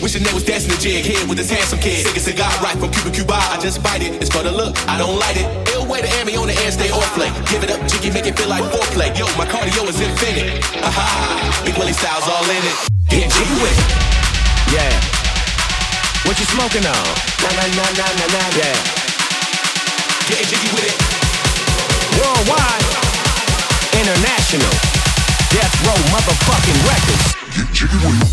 kid. Wishing they was dancing the jig here with this handsome kid. Sick a cigar right from Cuba Cuba. I just bite it. It's for the look. I don't light it. Ill way to Emmy on the air, stay off play. Give it up, jiggy, make it feel like foreplay. Yo, my cardio is infinite. Aha, Big Willie Styles all in it. Get jiggy with it. Yeah. What you smoking on? Nah, nah, nah, nah, nah, nah. Yeah. Get jiggy with it. Worldwide. International. Death Row motherfucking records. Get jiggy with it.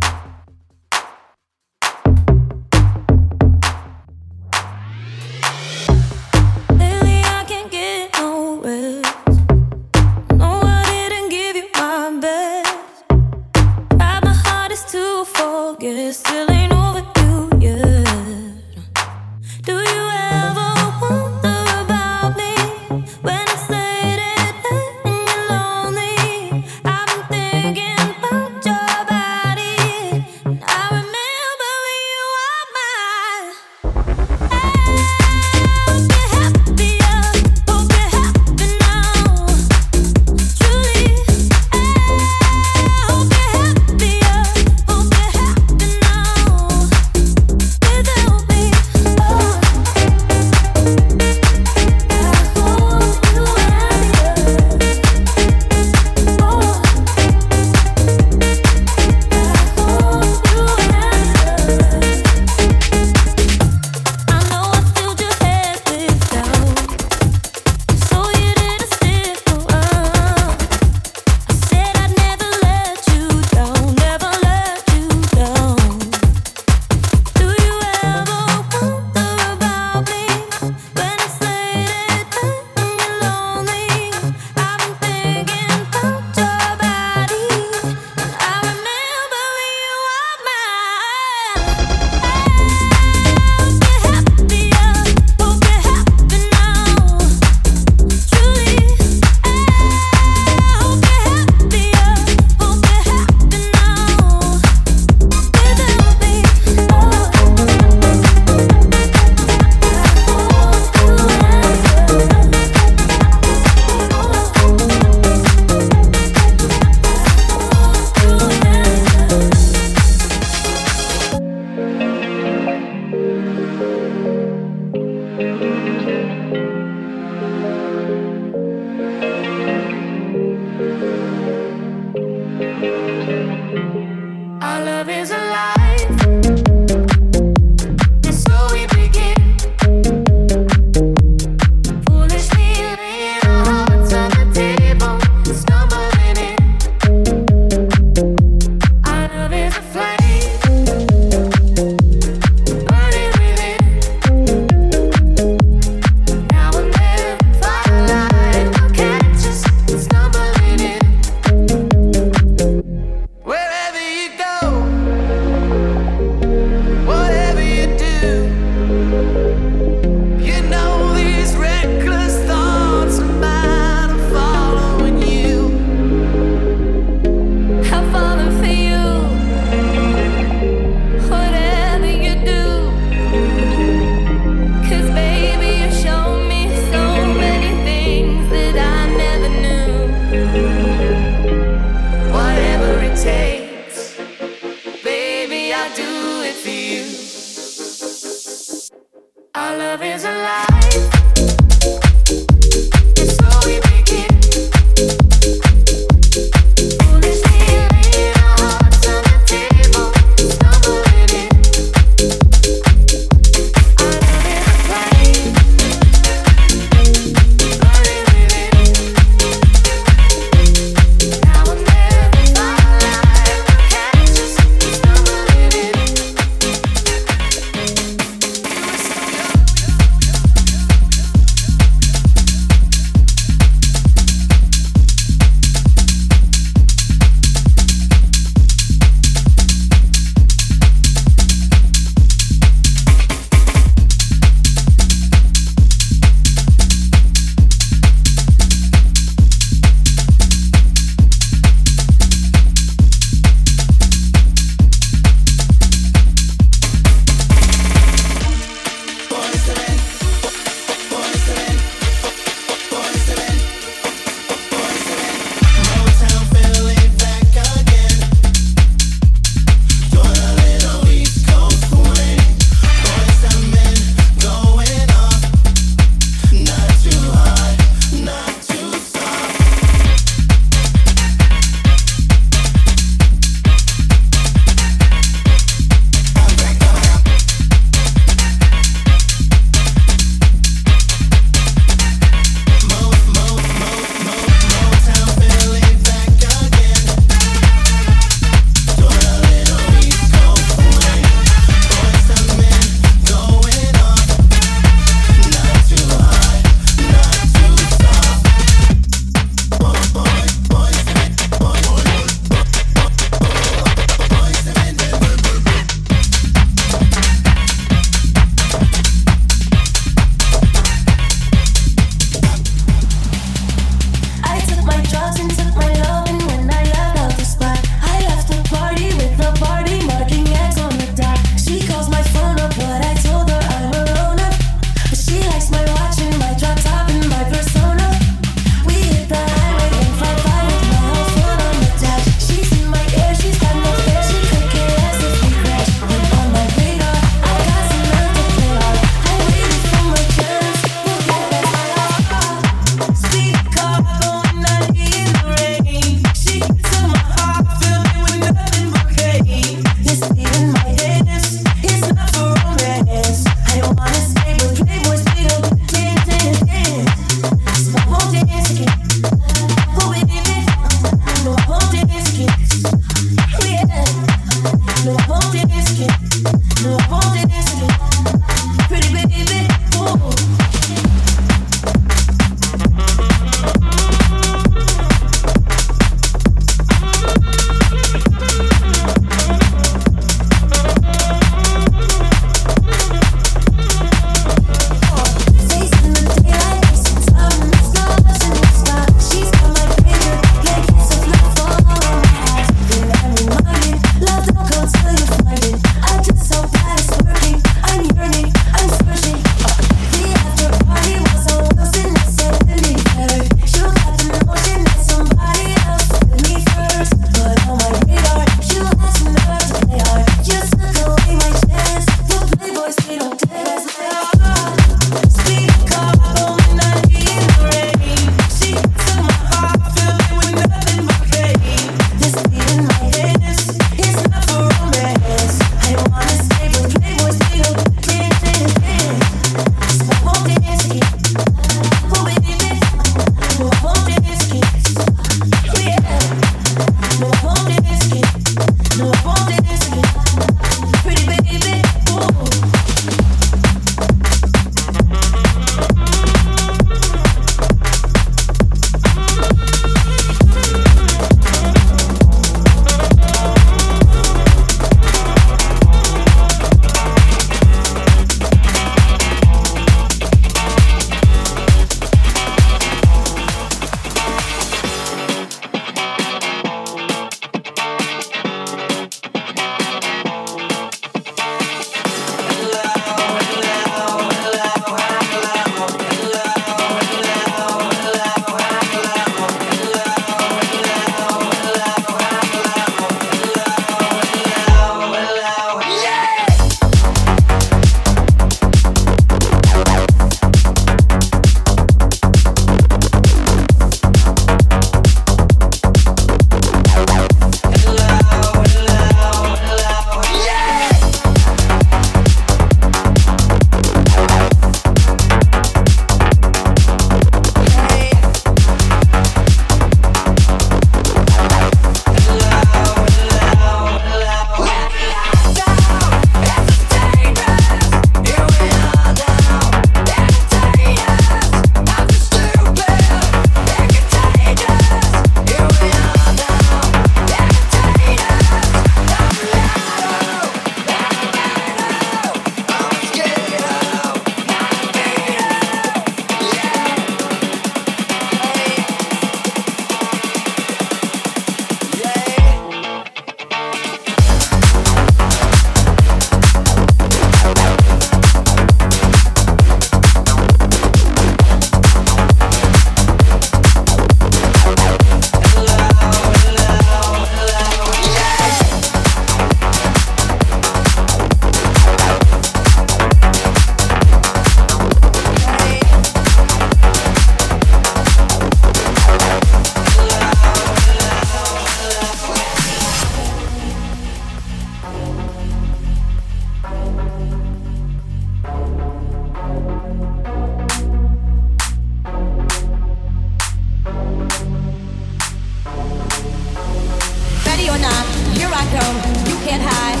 not. Here I come, you can't hide.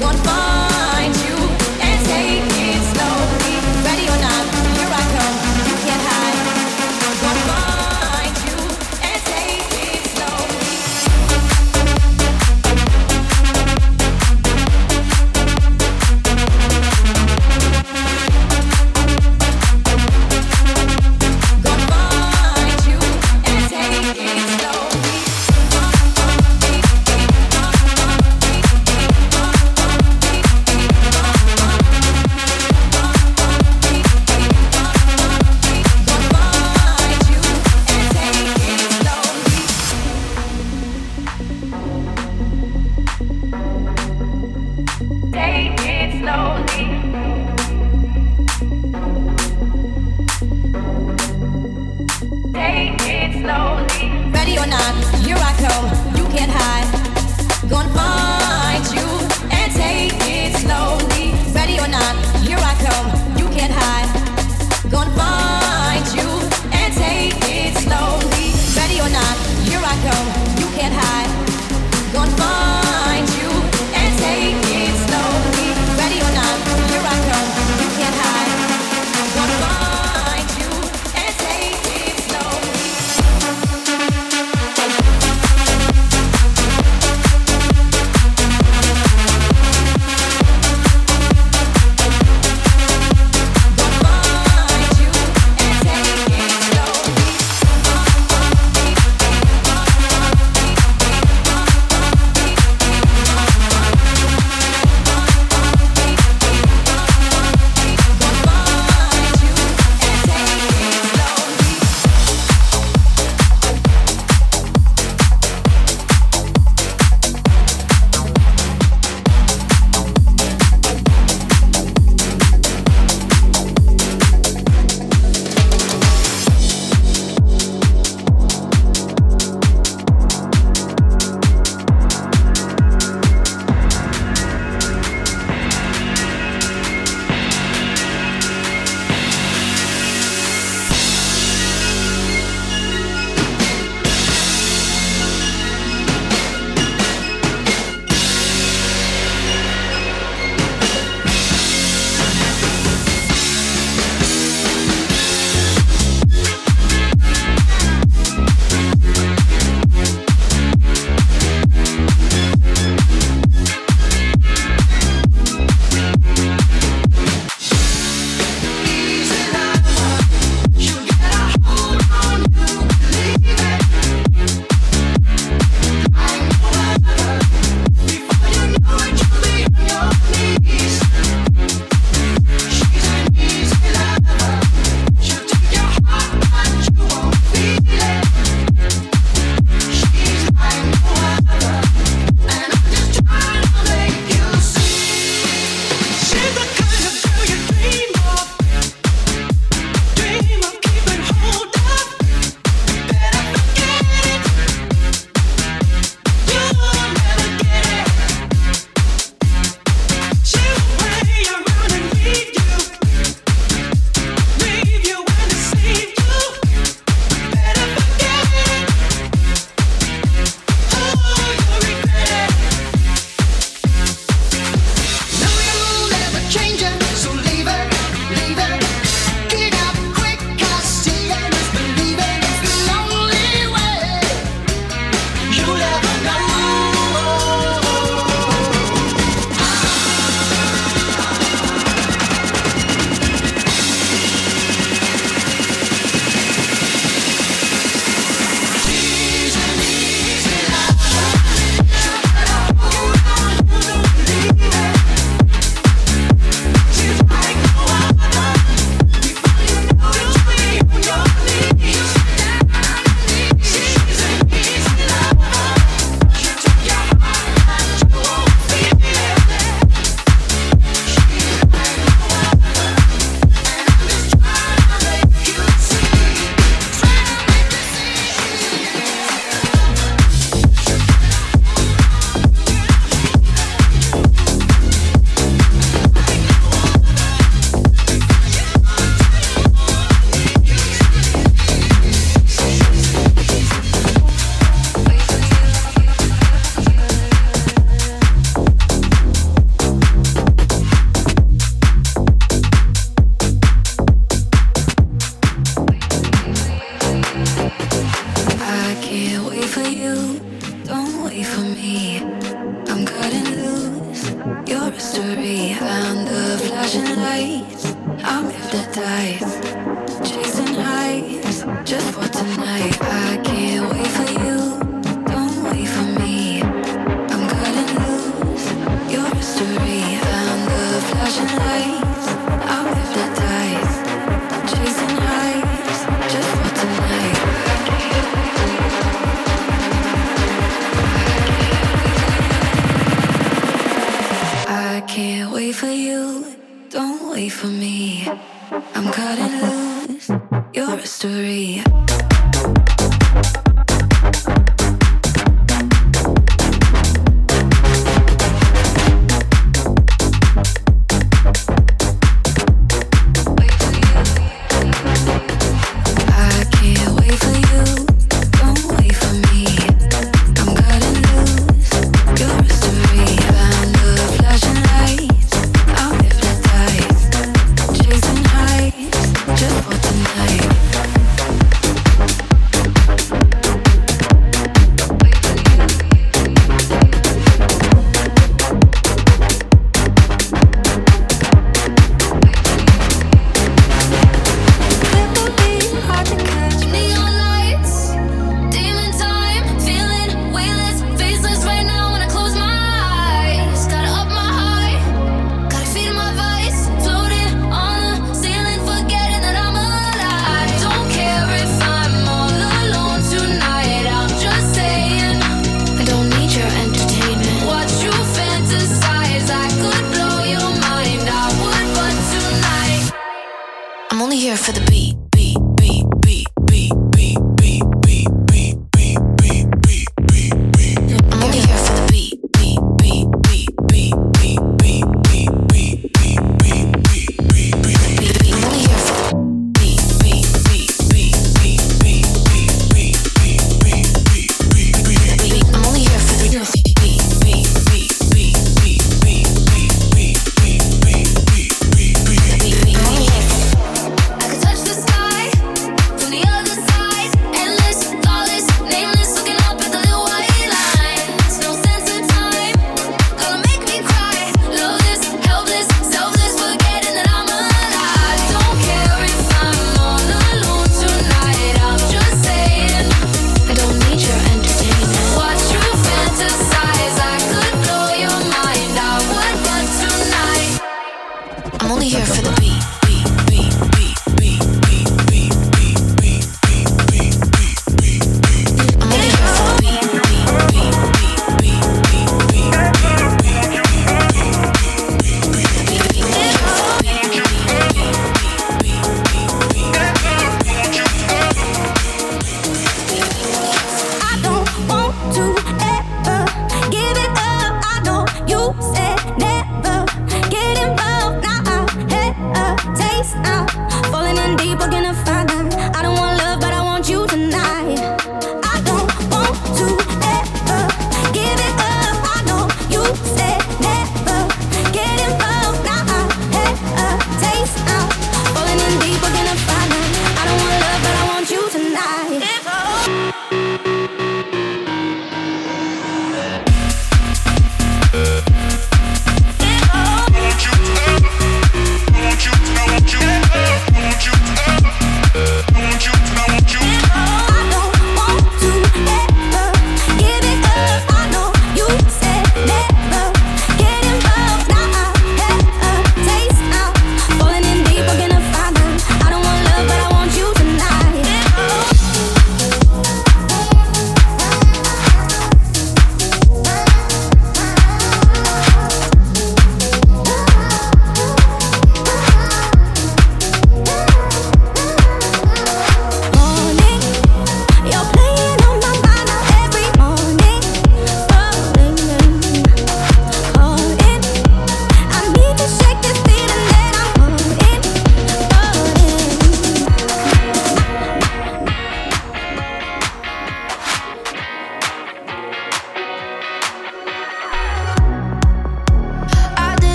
Gonna. I'm only here for the beat.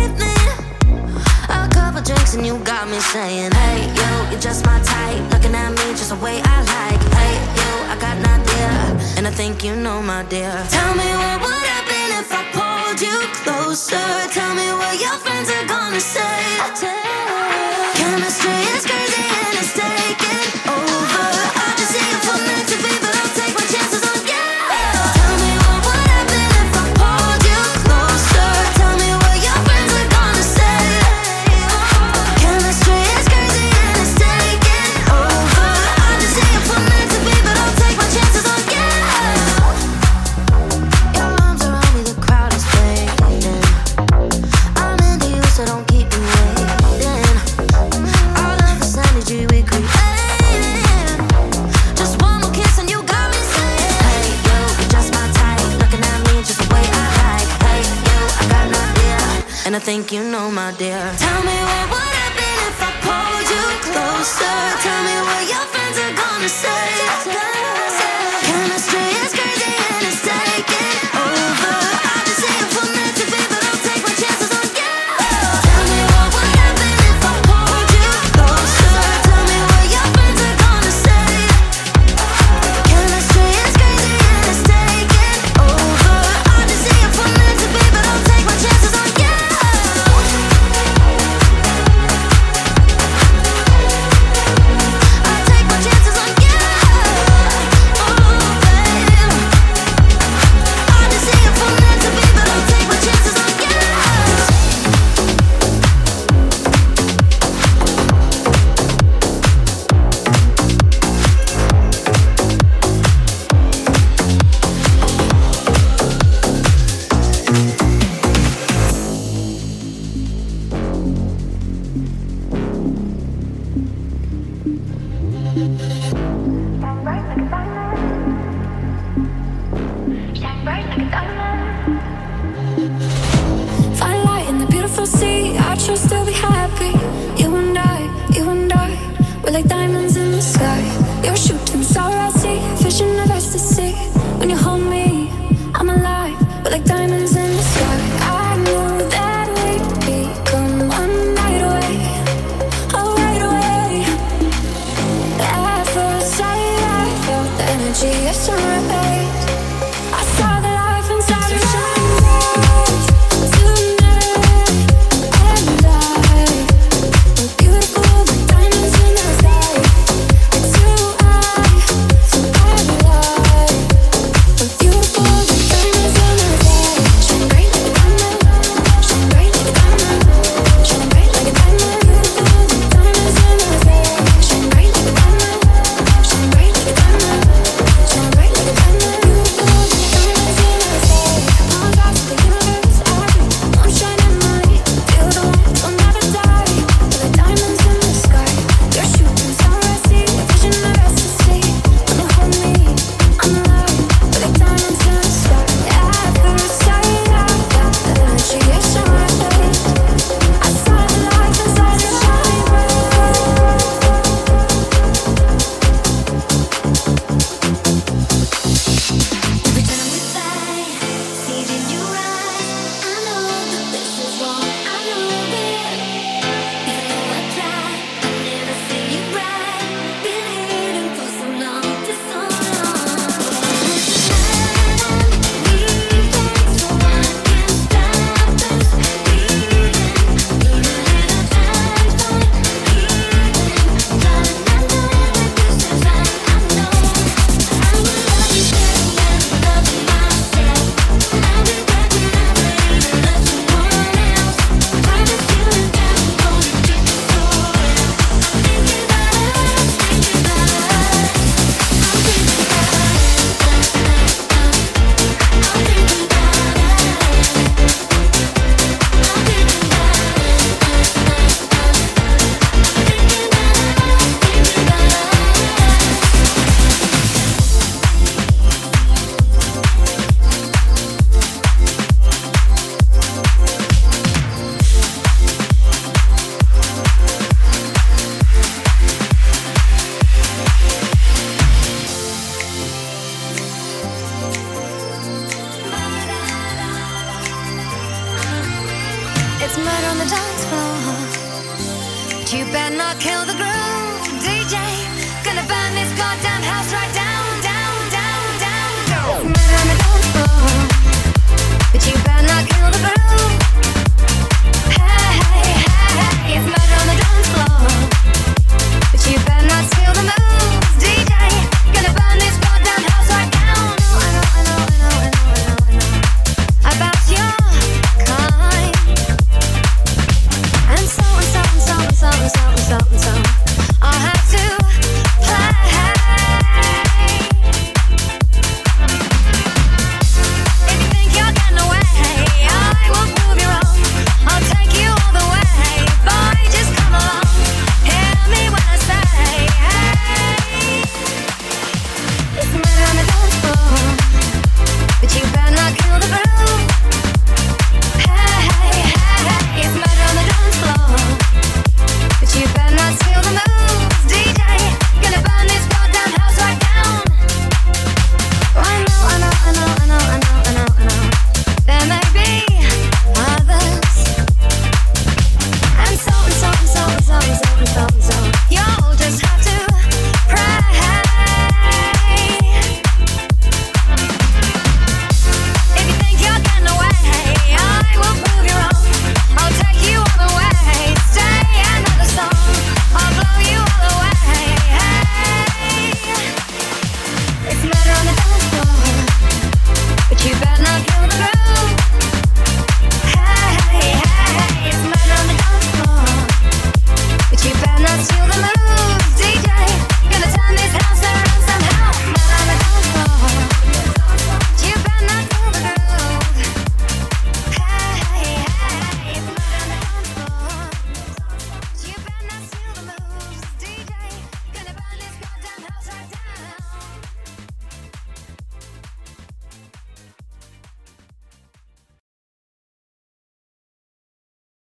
evening. A couple drinks and you got me saying, Hey, yo, you're just my type. Looking at me just the way I like. Hey, yo, I got an idea. And I think you know, my dear. Tell me what would happen if I pulled you closer. Tell me what your friends are gonna say. Chemistry is crazy and it's you know, my dear. Tell me I kill the bird.